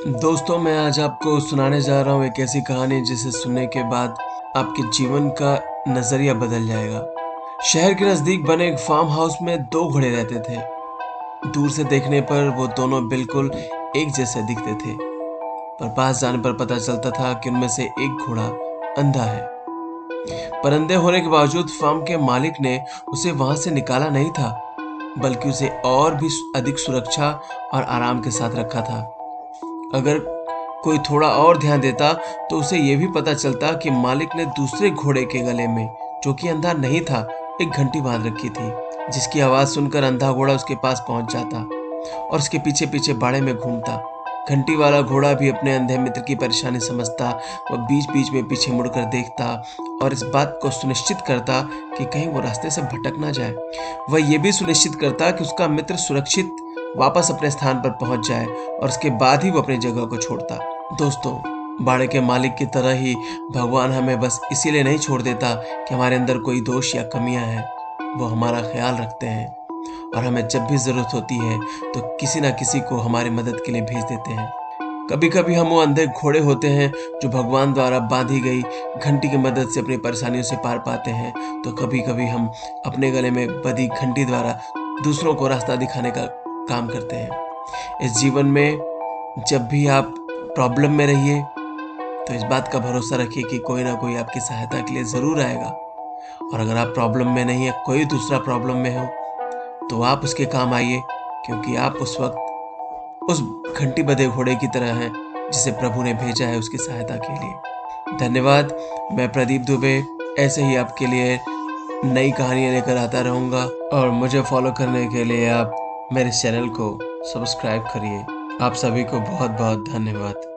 दोस्तों, मैं आज आपको सुनाने जा रहा हूँ एक ऐसी कहानी जिसे सुनने के बाद आपके जीवन का नज़रिया बदल जाएगा। शहर के नज़दीक बने एक फार्म हाउस में दो घोड़े रहते थे। दूर से देखने पर वो दोनों बिल्कुल एक जैसे दिखते थे। पर पास जाने पर पता चलता था कि उनमें से एक घोड़ा अंधा है। पर अंधे होने के बावजूद फार्म के मालिक ने उसे वहाँ से निकाला नहीं था, बल्कि उसे और भी अधिक सुरक्षा और आराम के साथ रखा था। अगर कोई थोड़ा और ध्यान देता तो उसे यह भी पता चलता कि मालिक ने दूसरे घोड़े के गले में, जो कि अंधा नहीं था, एक घंटी बाँध रखी थी, जिसकी आवाज़ सुनकर अंधा घोड़ा उसके पास पहुँच जाता और उसके पीछे पीछे बाड़े में घूमता। घंटी वाला घोड़ा भी अपने अंधे मित्र की परेशानी समझता वह बीच बीच में पीछे मुड़कर देखता और इस बात को सुनिश्चित करता कि कहीं वो रास्ते से भटक ना जाए। वह यह भी सुनिश्चित करता कि उसका मित्र सुरक्षित वापस अपने स्थान पर पहुँच जाए और उसके बाद ही वो अपनी जगह को छोड़ता। दोस्तों, बाड़े के मालिक की तरह ही भगवान हमें बस इसीलिए नहीं छोड़ देता कि हमारे अंदर कोई दोष या कमियाँ हैं। वो हमारा ख्याल रखते हैं और हमें जब भी ज़रूरत होती है तो किसी ना किसी को हमारी मदद के लिए भेज देते हैं। कभी कभी हम वो अंधे घोड़े होते हैं जो भगवान द्वारा बांधी गई घंटी की मदद से अपनी परेशानियों से पार पाते हैं। तो कभी कभी हम अपने गले में बदी घंटी द्वारा दूसरों को रास्ता दिखाने का काम करते हैं। इस जीवन में जब भी आप प्रॉब्लम में रहिए तो इस बात का भरोसा रखिए कि कोई ना कोई आपकी सहायता के लिए ज़रूर आएगा। और अगर आप प्रॉब्लम में नहीं है, कोई दूसरा प्रॉब्लम में हो तो आप उसके काम आइए, क्योंकि आप उस वक्त उस घंटी बधे घोड़े की तरह हैं, जिसे प्रभु ने भेजा है उसकी सहायता के लिए। धन्यवाद। मैं प्रदीप दुबे, ऐसे ही आपके लिए नई कहानियाँ लेकर आता रहूँगा, और मुझे फॉलो करने के लिए आप मेरे चैनल को सब्सक्राइब करिए। आप सभी को बहुत बहुत धन्यवाद।